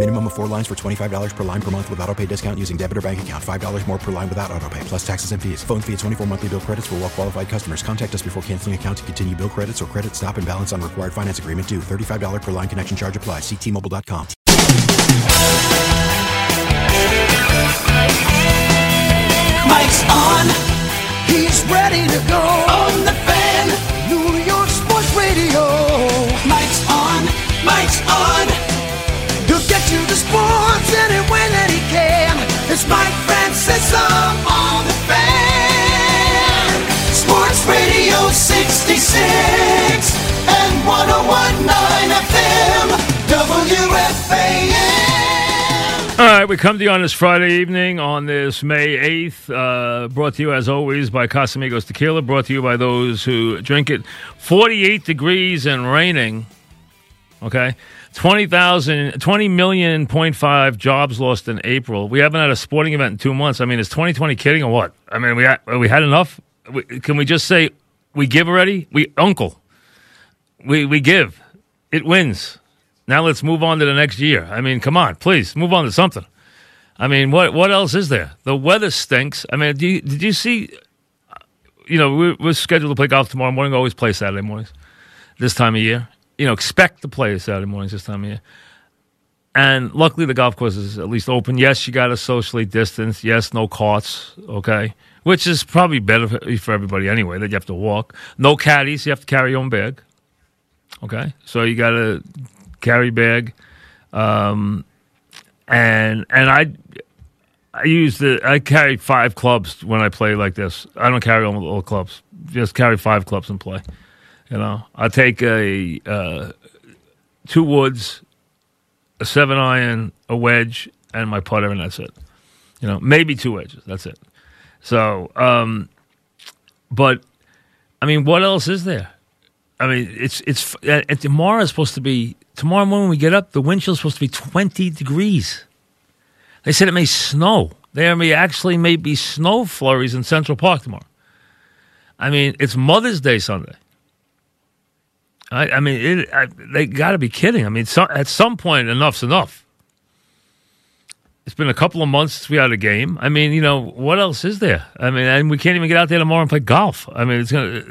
Minimum of four lines for $25 per line per month with auto pay discount using debit or bank account. $5 more per line without auto pay, plus taxes and fees. Phone fee at 24 monthly bill credits for well qualified customers. Contact us before canceling account to continue bill credits or credit stop and balance on required finance agreement due. $35 per line connection charge applies. Ctmobile.com. Mike's on. He's ready to go on the fan. New York Sports Radio. Mike's on. Mike's on. Francesa on the fan. Sports Radio 66 and 1019 FM. WFAN. All right, we come to you on this Friday evening on this May 8th. Uh, brought to you, as always, by Casamigos Tequila. Brought to you by those who drink it. 48 degrees and raining. Okay. 20,000, 20 million point five jobs lost in April. We haven't had a sporting event in two months. I mean, is 2020 kidding or what? I mean, we had, we had enough. We, can we just say we give already? We uncle. We we give. It wins. Now let's move on to the next year. I mean, come on, please move on to something. I mean, what what else is there? The weather stinks. I mean, you, did you see? You know, we're, we're scheduled to play golf tomorrow morning. We Always play Saturday mornings. This time of year, you know, expect to play Saturday mornings this time of year. And luckily, the golf course is at least open. Yes, you got to socially distance. Yes, no carts. Okay, which is probably better for, everybody anyway. That you have to walk. No caddies. You have to carry your own bag. Okay, so you got to carry bag, um, and and I I use the I carry five clubs when I play like this. I don't carry all, all clubs. Just carry five clubs and play. You know, I take a uh, two woods, a seven iron, a wedge, and my putter, and that's it. You know, maybe two wedges. That's it. So, um, but I mean, what else is there? I mean, it's it's and tomorrow is supposed to be tomorrow morning when we get up. The wind chill is supposed to be twenty degrees. They said it may snow. There may actually may be snow flurries in Central Park tomorrow. I mean, it's Mother's Day Sunday. I, I mean, it, I, they got to be kidding. I mean, so, at some point, enough's enough. It's been a couple of months since we had a game. I mean, you know, what else is there? I mean, and we can't even get out there tomorrow and play golf. I mean, it's gonna.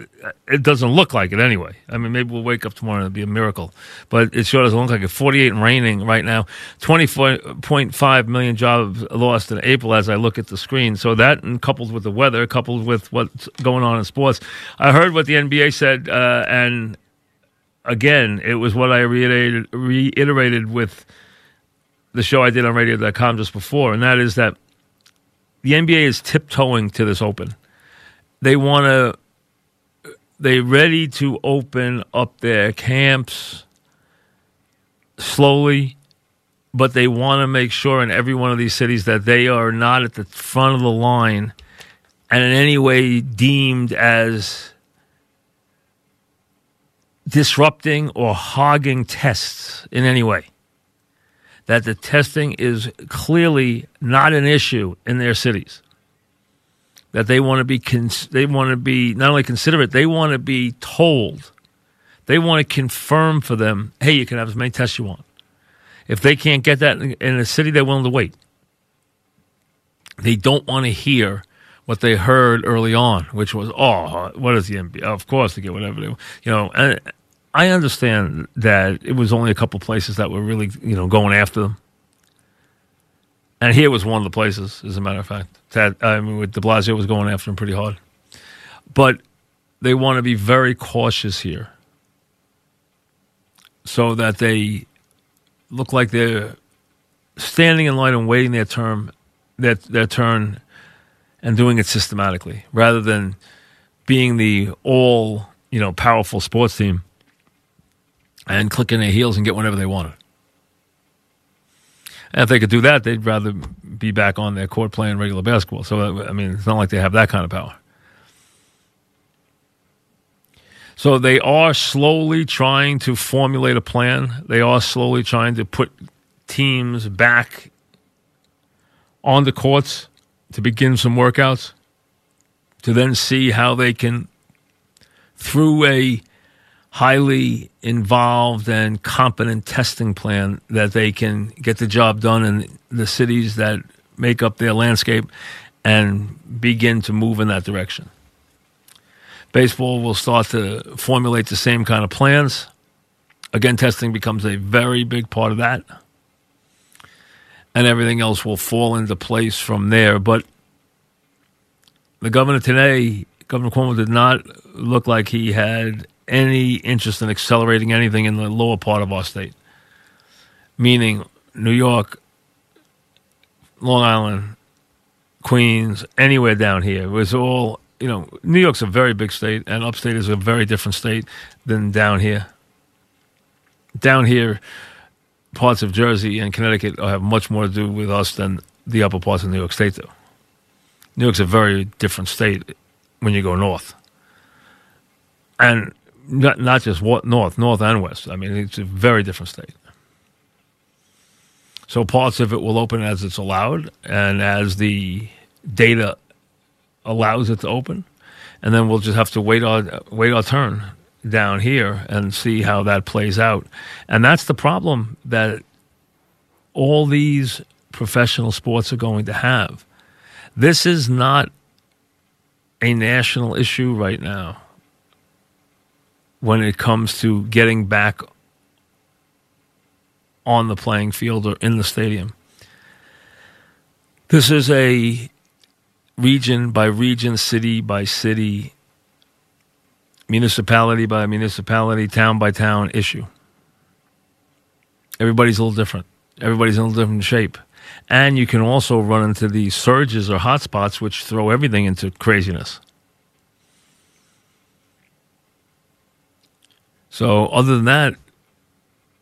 It doesn't look like it anyway. I mean, maybe we'll wake up tomorrow and it'll be a miracle, but it sure doesn't look like it. Forty-eight and raining right now. Twenty-four point five million jobs lost in April as I look at the screen. So that, and coupled with the weather, coupled with what's going on in sports, I heard what the NBA said, uh, and again, it was what I reiterated, reiterated with the show I did on radio.com just before, and that is that the NBA is tiptoeing to this open. They want to, they're ready to open up their camps slowly, but they want to make sure in every one of these cities that they are not at the front of the line and in any way deemed as disrupting or hogging tests in any way. That the testing is clearly not an issue in their cities. That they want to be cons- they want to be not only considerate, they want to be told. They want to confirm for them, hey, you can have as many tests you want. If they can't get that in, a city, they're willing to wait. They don't want to hear what they heard early on, which was, oh, what is the NBA? Of course, they get whatever they, you know. I understand that it was only a couple places that were really, you know, going after them. And here was one of the places, as a matter of fact. That I mean, with De Blasio was going after him pretty hard. But they want to be very cautious here, so that they look like they're standing in line and waiting their term, their, their turn, and doing it systematically rather than being the all you know powerful sports team and clicking their heels and get whatever they wanted. And if they could do that, they'd rather be back on their court playing regular basketball. So uh, I mean, it's not like they have that kind of power. So they are slowly trying to formulate a plan. They are slowly trying to put teams back on the courts to begin some workouts, to then see how they can, through a highly involved and competent testing plan, that they can get the job done in the cities that make up their landscape and begin to move in that direction. Baseball will start to formulate the same kind of plans. Again, testing becomes a very big part of that. And everything else will fall into place from there. But the governor today, Governor Cuomo, did not look like he had any interest in accelerating anything in the lower part of our state, meaning New York, Long Island, Queens, anywhere down here. It was all you know, New York's a very big state, and upstate is a very different state than down here. Down here, parts of Jersey and Connecticut have much more to do with us than the upper parts of New York State do. New York's a very different state when you go north. And not, not just north, north and west. I mean, it's a very different state. So parts of it will open as it's allowed and as the data allows it to open, and then we'll just have to wait our wait our turn down here and see how that plays out. And that's the problem that all these professional sports are going to have. This is not a national issue right now when it comes to getting back on the playing field or in the stadium. This is a region by region, city by city, municipality by municipality, town by town issue. Everybody's a little different. Everybody's in a little different shape. And you can also run into these surges or hotspots which throw everything into craziness. So, other than that,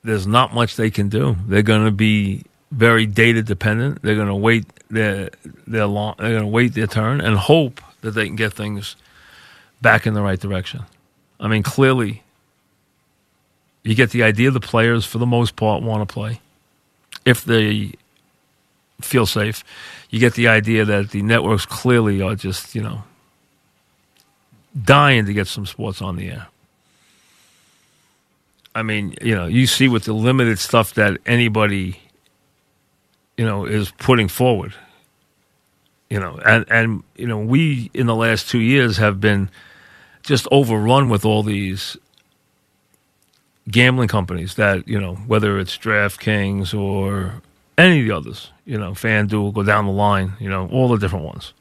there's not much they can do. They're going to be very data dependent. They're going to wait their their long, they're going to wait their turn and hope that they can get things back in the right direction. I mean, clearly, you get the idea. The players, for the most part, want to play if they feel safe. You get the idea that the networks clearly are just you know dying to get some sports on the air. I mean, you know, you see with the limited stuff that anybody you know, is putting forward. You know, and and you know, we in the last two years have been just overrun with all these gambling companies that you know, whether it's DraftKings or any of the others, you know, FanDuel, go down the line, you know, all the different ones.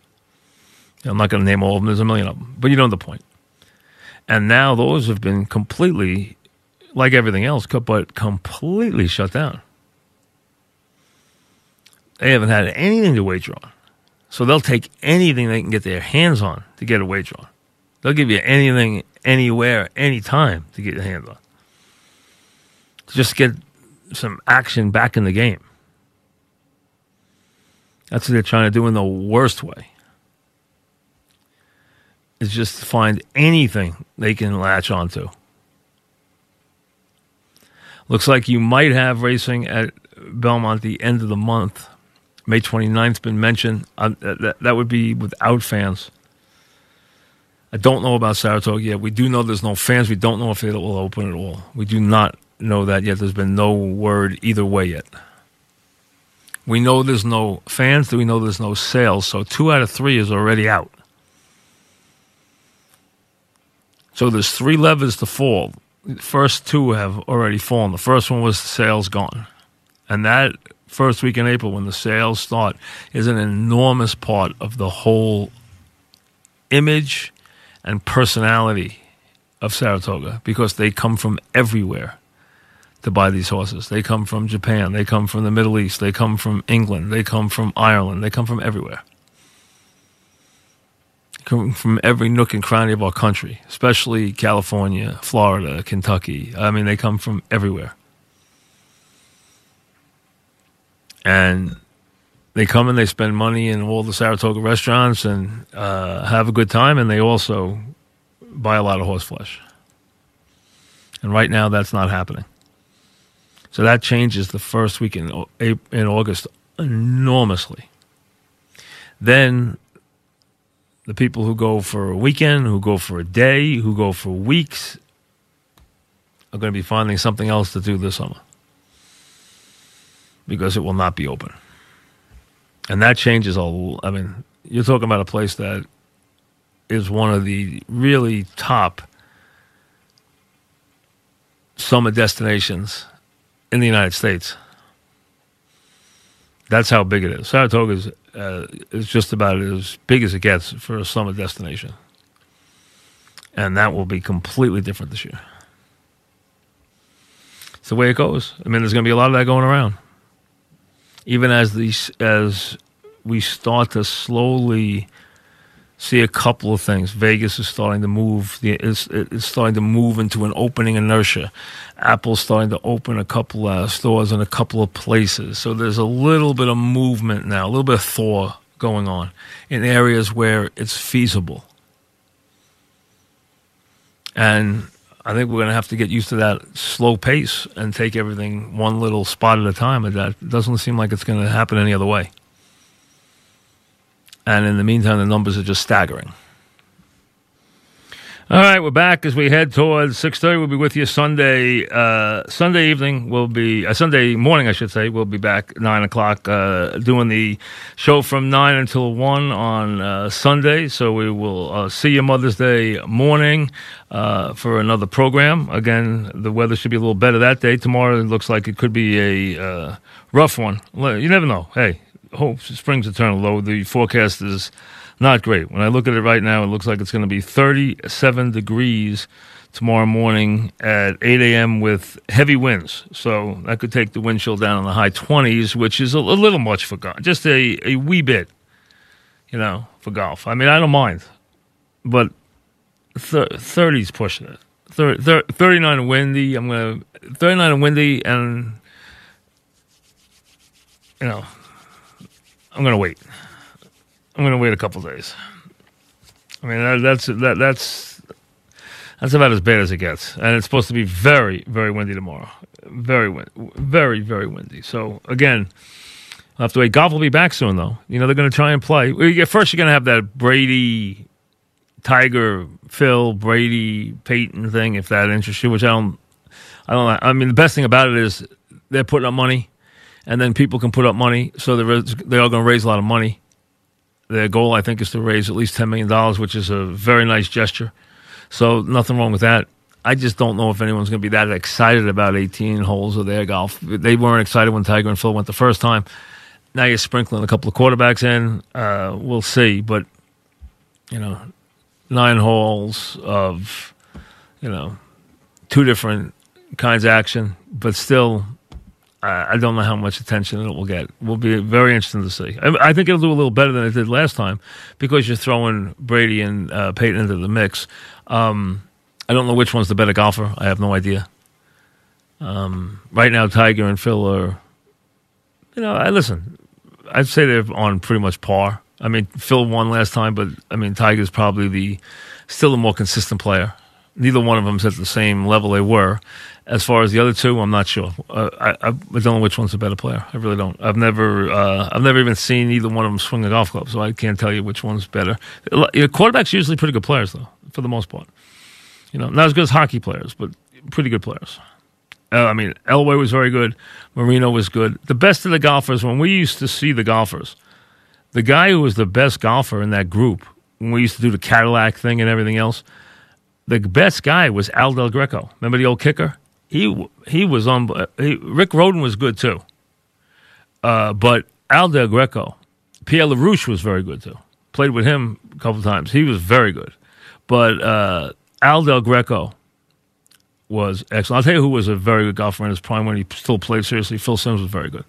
I'm not going to name all of them. There's a million of them, but you know the point. And now those have been completely, like everything else, but completely shut down. They haven't had anything to wager on. So they'll take anything they can get their hands on to get a wager on. They'll give you anything, anywhere, anytime to get your hands on. To Just get some action back in the game. That's what they're trying to do in the worst way. Is just find anything they can latch onto. Looks like you might have racing at Belmont the end of the month. May 29th been mentioned. Uh, that, that would be without fans. I don't know about Saratoga yet. We do know there's no fans. We don't know if it will open at all. We do not know that yet. There's been no word either way yet. We know there's no fans. We know there's no sales. So two out of three is already out. So there's three levers to fall. The first two have already fallen. The first one was the sales gone. And that first week in April when the sales start is an enormous part of the whole image and personality of Saratoga because they come from everywhere to buy these horses. They come from Japan. They come from the Middle East. They come from England. They come from Ireland. They come from everywhere. Come from every nook and cranny of our country, especially California, Florida, Kentucky. I mean, they come from everywhere. And they come and they spend money in all the Saratoga restaurants and uh, have a good time, and they also buy a lot of horse flesh. And right now, that's not happening. So that changes the first week in, in August enormously. Then the people who go for a weekend, who go for a day, who go for weeks, are going to be finding something else to do this summer because it will not be open. And that changes all. I mean, you're talking about a place that is one of the really top summer destinations in the United States. That's how big it is. Saratoga is, uh, is just about as big as it gets for a summer destination. And that will be completely different this year. It's the way it goes. I mean, there's going to be a lot of that going around. Even as these, as we start to slowly see a couple of things. Vegas is starting to move. It's, it's starting to move into an opening inertia. Apple's starting to open a couple of uh, stores in a couple of places. So there's a little bit of movement now, a little bit of thaw going on in areas where it's feasible. And I think we're going to have to get used to that slow pace and take everything one little spot at a time. That doesn't seem like it's going to happen any other way. And in the meantime, the numbers are just staggering. All right, we're back as we head towards six thirty. We'll be with you Sunday, uh, Sunday evening. We'll be uh, Sunday morning, I should say. We'll be back nine o'clock, uh, doing the show from nine until one on uh, Sunday. So we will uh, see you Mother's Day morning uh, for another program. Again, the weather should be a little better that day. Tomorrow it looks like it could be a rough one. You never know. Hey, hope springs eternal, though the forecast is not great. When I look at it right now, it looks like it's going to be 37 degrees tomorrow morning at 8 a.m. with heavy winds. So that could take the wind chill down in the high 20s, which is a, a little much for golf. Just a, a wee bit, you know, for golf. I mean, I don't mind, but 30's pushing it. 30, 39 windy. I'm going to 39 and windy, and you know, I'm to wait. I'm to wait a couple days. I mean, that, that's that, that's that's about as bad as it gets, and it's supposed to be very, very windy tomorrow. Very wind, very, very windy. So again, I'll have to wait. Golf will be back soon, though. You know, they're to try and play. First, you're to have that Brady, Tiger, Phil, Brady, Peyton thing, if that interests you. Which I don't, I don't. I mean, the best thing about it is they're putting up money and then people can put up money. So they're, they are going to raise a lot of money. Their goal, I think, is to raise at least $10 million, which is a very nice gesture. So nothing wrong with that. I just don't know if anyone's going to be that excited about 18 holes of their golf. They weren't excited when Tiger and Phil went the first time. Now you're sprinkling a couple of quarterbacks in. Uh, we'll see. But, you know, nine holes of, you know, two different kinds of action, but still I don't know how much attention it will get. Will be very interesting to see. I, think it'll do a little better than it did last time because you're throwing Brady and uh, Peyton into the mix. Um, I don't know which one's the better golfer. I have no idea. Um, right now, Tiger and Phil are, you know, I listen. I'd say they're on pretty much par. I mean, Phil won last time, but I mean, Tiger's probably the still the more consistent player. Neither one of them's at the same level they were. As far as the other two, I'm not sure. Uh, I, I, don't know which one's the better player. I really don't. I've never, uh, I've never even seen either one of them swing a golf club, so I can't tell you which one's better. You know, quarterbacks usually pretty good players, though, for the most part. You know, not as good as hockey players, but pretty good players. Uh, I mean, Elway was very good. Marino was good. The best of the golfers, when we used to see the golfers, the guy who was the best golfer in that group, when we used to do the Cadillac thing and everything else, the best guy was Al Del Greco. Remember the old kicker? He he was on. He, Rick Rhoden was good too, uh, but Al Del Greco, Pierre Larouche was very good too. Played with him a couple times. He was very good, but uh, Al Del Greco was excellent. I'll tell you who was a very good golfer in his prime when he still played seriously. Phil Simms was very good,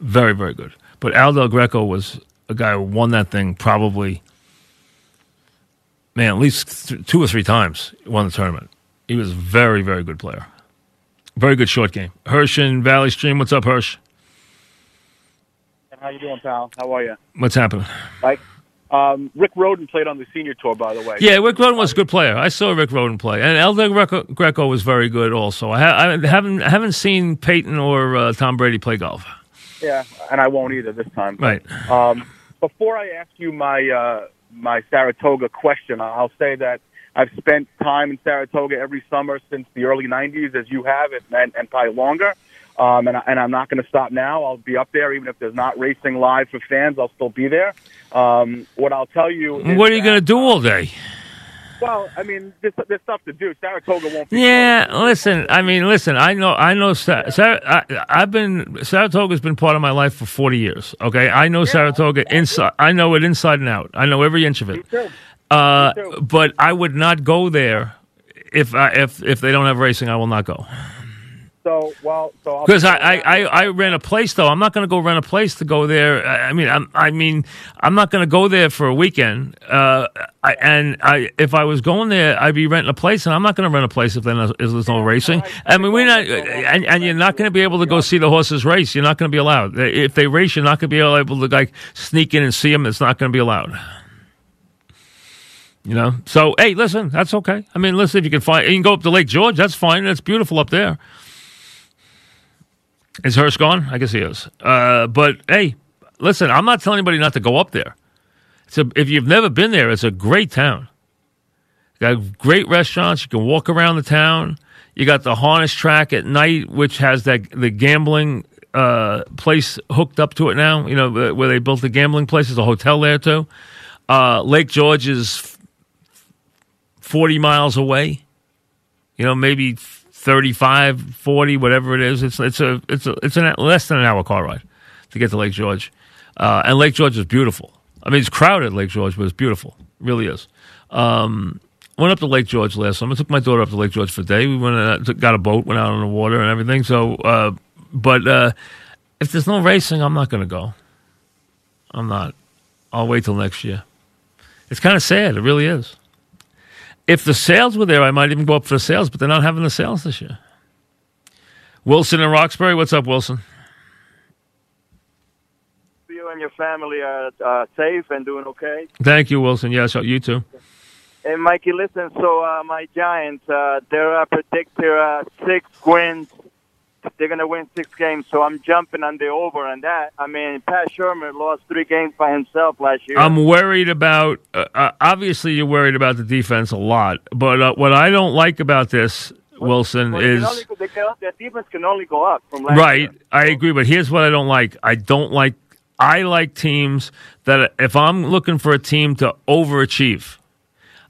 very very good. But Al Del Greco was a guy who won that thing probably, man, at least th- two or three times. Won the tournament. He was a very very good player. Very good short game. Hirsch in Valley Stream. What's up, Hirsch? How you doing, pal? How are you? What's happening? Mike? Um, Rick Rhoden played on the senior tour, by the way. Yeah, Rick Rhoden was a good player. I saw Rick Rhoden play, and Al Del Greco, Greco was very good also. I, ha- I haven't I haven't seen Peyton or uh, Tom Brady play golf. Yeah, and I won't either this time. Right. Um, before I ask you my uh, my Saratoga question, I'll say that I've spent time in Saratoga every summer since the early '90s, as you have, and, and probably longer. Um, and, I, and I'm not going to stop now. I'll be up there, even if there's not racing live for fans. I'll still be there. Um, what I'll tell you. is What are you going to do all day? Well, I mean, there's, there's stuff to do. Saratoga won't be. Yeah, listen. I mean, listen. I know. I know. Sar- Sar- I, I've been Saratoga's been part of my life for forty years. Okay, I know Saratoga inside. I know it inside and out. I know every inch of it. too. Uh, but I would not go there if I, if if they don't have racing. I will not go So, well, so because I, I, I, I rent a place though. I'm not going to go rent a place to go there. I I mean, I'm, I mean, I'm not going to go there for a weekend. Uh, I, and I, if I was going there, I'd be renting a place, and I'm not going to rent a place if, there's no- if there's no racing. I mean, we're not, and, and you're not going to be able to go see the horses race. You're not going to be allowed. If they race, you're not going to be able to like sneak in and see them. It's not going to be allowed. You know. So hey, listen, that's okay. I mean, listen, if you can find, you can go up to Lake George. That's fine. That's beautiful up there. Is Hirsch gone? I guess he is. Uh, but hey, listen, I'm not telling anybody not to go up there. A, if you've never been there, it's a great town. You got great restaurants. You can walk around the town. You got the harness track at night, which has that the gambling uh, place hooked up to it now. You know where they built the gambling place. There's a hotel there too. Uh, Lake George is 40 miles away. You know, maybe 35, 40, whatever it is. It's it's a it's a it's an less than an hour car ride to get to Lake George. Uh, and Lake George is beautiful. I mean, it's crowded, Lake George, but it's beautiful. It really is. Um, went up to Lake George last summer. took my daughter up to Lake George for a day. We went uh, took- got a boat, went out on the water and everything. So, uh, but uh, if there's no racing, I'm not going to go. I'm not. I'll wait till next year. It's kind of sad. It really is. If the sales were there, I might even go up for the sales, but they're not having the sales this year. Wilson and Roxbury, what's up, Wilson? you and your family are uh, safe and doing okay. Thank you, Wilson. Yes, you too. Hey, Mikey, listen. So uh, my Giants, uh, they're uh, predict uh, six wins. They're gonna win six games. So I'm jumping on the over on that. I mean, Pat Shurmur lost three games by himself last year. I'm worried about. Uh, uh, obviously, you're worried about the defense a lot, but uh, what I don't like about this, Wilson, Well, is only, they can, their defense can only go up from last right. year. I agree, but here's what I don't like. I don't like. I like teams that if I'm looking for a team to overachieve,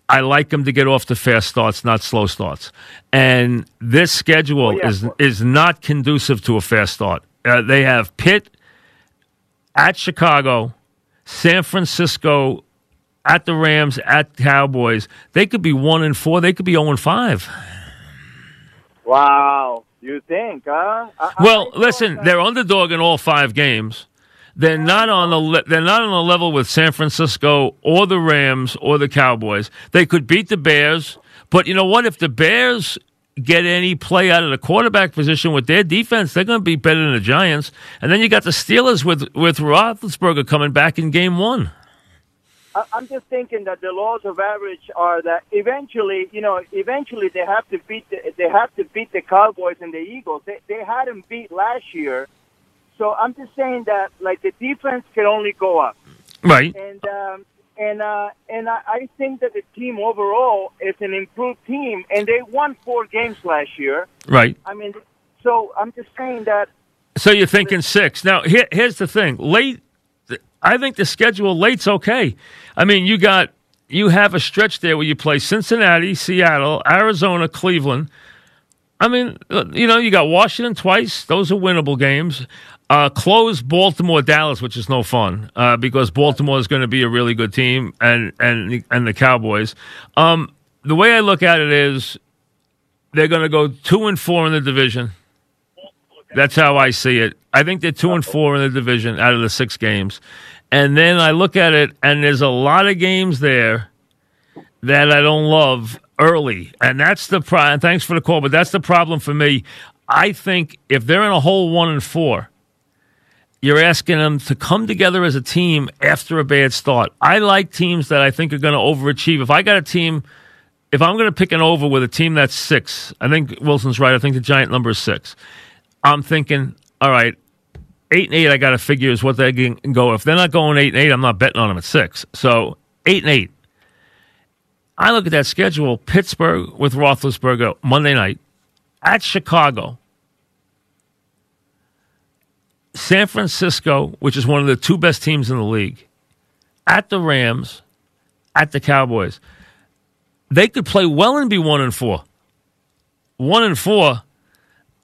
I like them to get off to fast starts, not slow starts. And this schedule Oh, yeah. is is not conducive to a fast start. Uh, they have Pitt at Chicago, San Francisco at the Rams, at Cowboys. They could be one and four. They could be zero and five. Wow, you think, huh? I, I- Well, listen, they're underdog in all five games. They're not on the le- they're not on the level with San Francisco or the Rams or the Cowboys. They could beat the Bears, but you know what? If the Bears get any play out of the quarterback position with their defense, they're going to be better than the Giants. And then you got the Steelers with with Roethlisberger coming back in Game One. I'm just thinking that the laws of average are that eventually, you know, eventually they have to beat the, they have to beat the Cowboys and the Eagles. They they had them beat last year, so I'm just saying that like the defense can only go up, Right. and um, and uh, and I, I think that the team overall is an improved team, and they won four games last year. Right. I mean, so I'm just saying that So you're thinking six. Now, here, here's the thing. Late, I think the schedule late's okay. I mean, you got you have a stretch there where you play Cincinnati, Seattle, Arizona, Cleveland. I mean, you know, you got Washington twice; those are winnable games. Uh, close Baltimore, Dallas, which is no fun uh, because Baltimore is going to be a really good team, and and and the Cowboys. Um, the way I look at it is, they're going to go two and four in the division. That's how I see it. I think they're two and four in the division out of the six games. And then I look at it, and there's a lot of games there that I don't love early. And that's the problem. Thanks for the call, but that's the problem for me. I think if they're in a hole one and four, you're asking them to come together as a team after a bad start. I like teams that I think are going to overachieve. If I got a team, if I'm going to pick an over with a team that's six, I think Wilson's right. I think the giant number is six. I'm thinking, all right, eight and eight, I got to figure is what they can go. If they're not going eight and eight, I'm not betting on them at six. So eight and eight. I look at that schedule: Pittsburgh with Roethlisberger Monday night at Chicago, San Francisco, which is one of the two best teams in the league, at the Rams, at the Cowboys. They could play well and be one and four. One and four.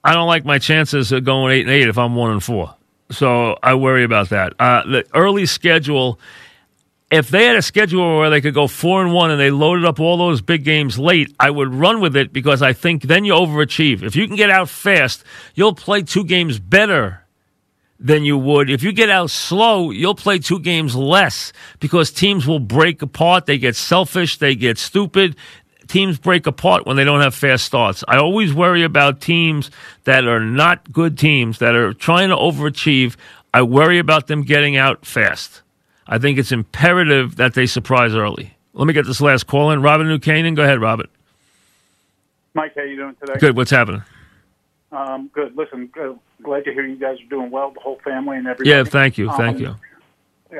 I don't like my chances of going eight and eight if I'm one and four. So I worry about that. Uh, the early schedule, if they had a schedule where they could go four and one and they loaded up all those big games late, I would run with it because I think then you overachieve. If you can get out fast, you'll play two games better than you would. If you get out slow, you'll play two games less because teams will break apart. They get selfish, they get stupid. Teams break apart when they don't have fast starts. I always worry about teams that are not good teams, that are trying to overachieve. I worry about them getting out fast. I think it's imperative that they surprise early. Let me get this last call in. Robert New Canaan, go ahead, Robert. Mike, how you doing today? Good. What's happening? Um, good. Listen, uh, glad to hear you guys are doing well, the whole family and everything. Yeah, thank you, thank Um, you.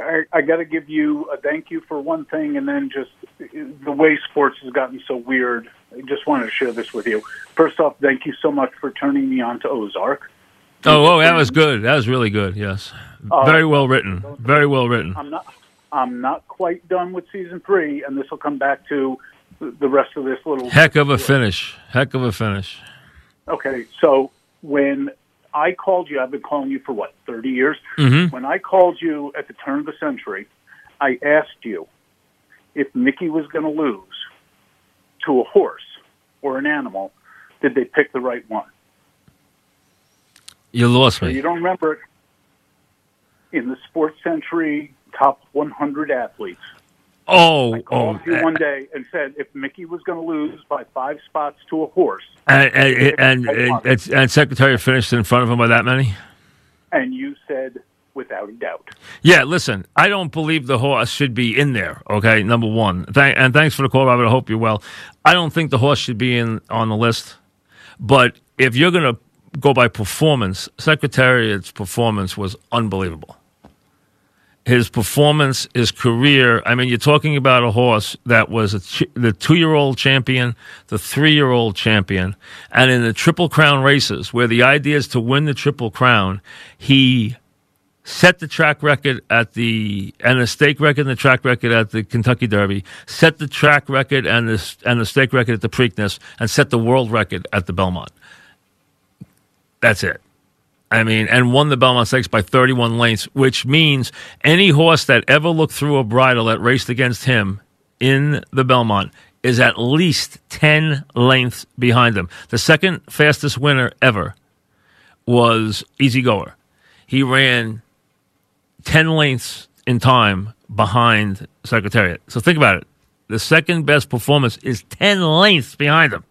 I, I got to give you a thank you for one thing, and then just the way sports has gotten so weird. I just wanted to share this with you. First off, thank you so much for turning me on to Ozark. Oh, oh, that was good. That was really good. Yes, Uh, very well written. Very well written. I'm not. I'm not quite done with season three, and this will come back to the rest of this little. Heck of a finish. Heck of a finish. Okay, so when I called you, I've been calling you for what, 30 years? Mhm. When I called you at the turn of the century, I asked you if Mickey was going to lose to a horse or an animal, did they pick the right one? You lost So me. you don't remember it in the SportsCentury top 100 athletes. Oh, oh, Called you one eh. day and said if Mickey was going to lose by five spots to a horse, and and, and, and, and, Secretariat finished in front of him by that many. and you said without a doubt. Yeah, listen, I don't believe the horse should be in there. Okay, number one, Thank, and thanks for the call, Robert. I hope you're well. I don't think the horse should be in on the list. But if you're going to go by performance, Secretariat's performance was unbelievable. His performance, his career. I mean, you're talking about a horse that was ch- the two-year-old champion, the three-year-old champion, and in the Triple Crown races, where the idea is to win the Triple Crown, he set the track record at the and the stake record and the track record at the Kentucky Derby, set the track record and the and the stake record at the Preakness, and set the world record at the Belmont. That's it. I mean, and won the Belmont Stakes by 31 lengths, which means any horse that ever looked through a bridle that raced against him in the Belmont is at least 10 lengths behind him. The second fastest winner ever was Easy Goer. He ran 10 lengths in time behind Secretariat. So think about it. The second best performance is 10 lengths behind him.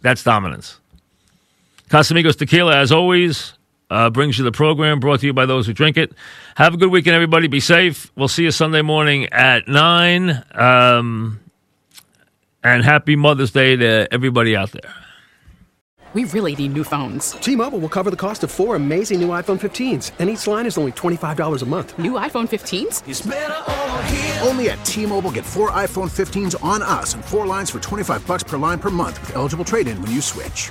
That's dominance. Casamigos Tequila, as always, uh, brings you the program brought to you by those who drink it. Have a good weekend, everybody. Be safe. We'll see you Sunday morning at 9. Um, and happy Mother's Day to everybody out there. We really need new phones. T-Mobile will cover the cost of four amazing new iPhone 15s, and each line is only $25 a month. New iPhone 15s? Only at T-Mobile, get four iPhone 15s on us and four lines for 25 bucks per line per month with eligible trade-in when you switch.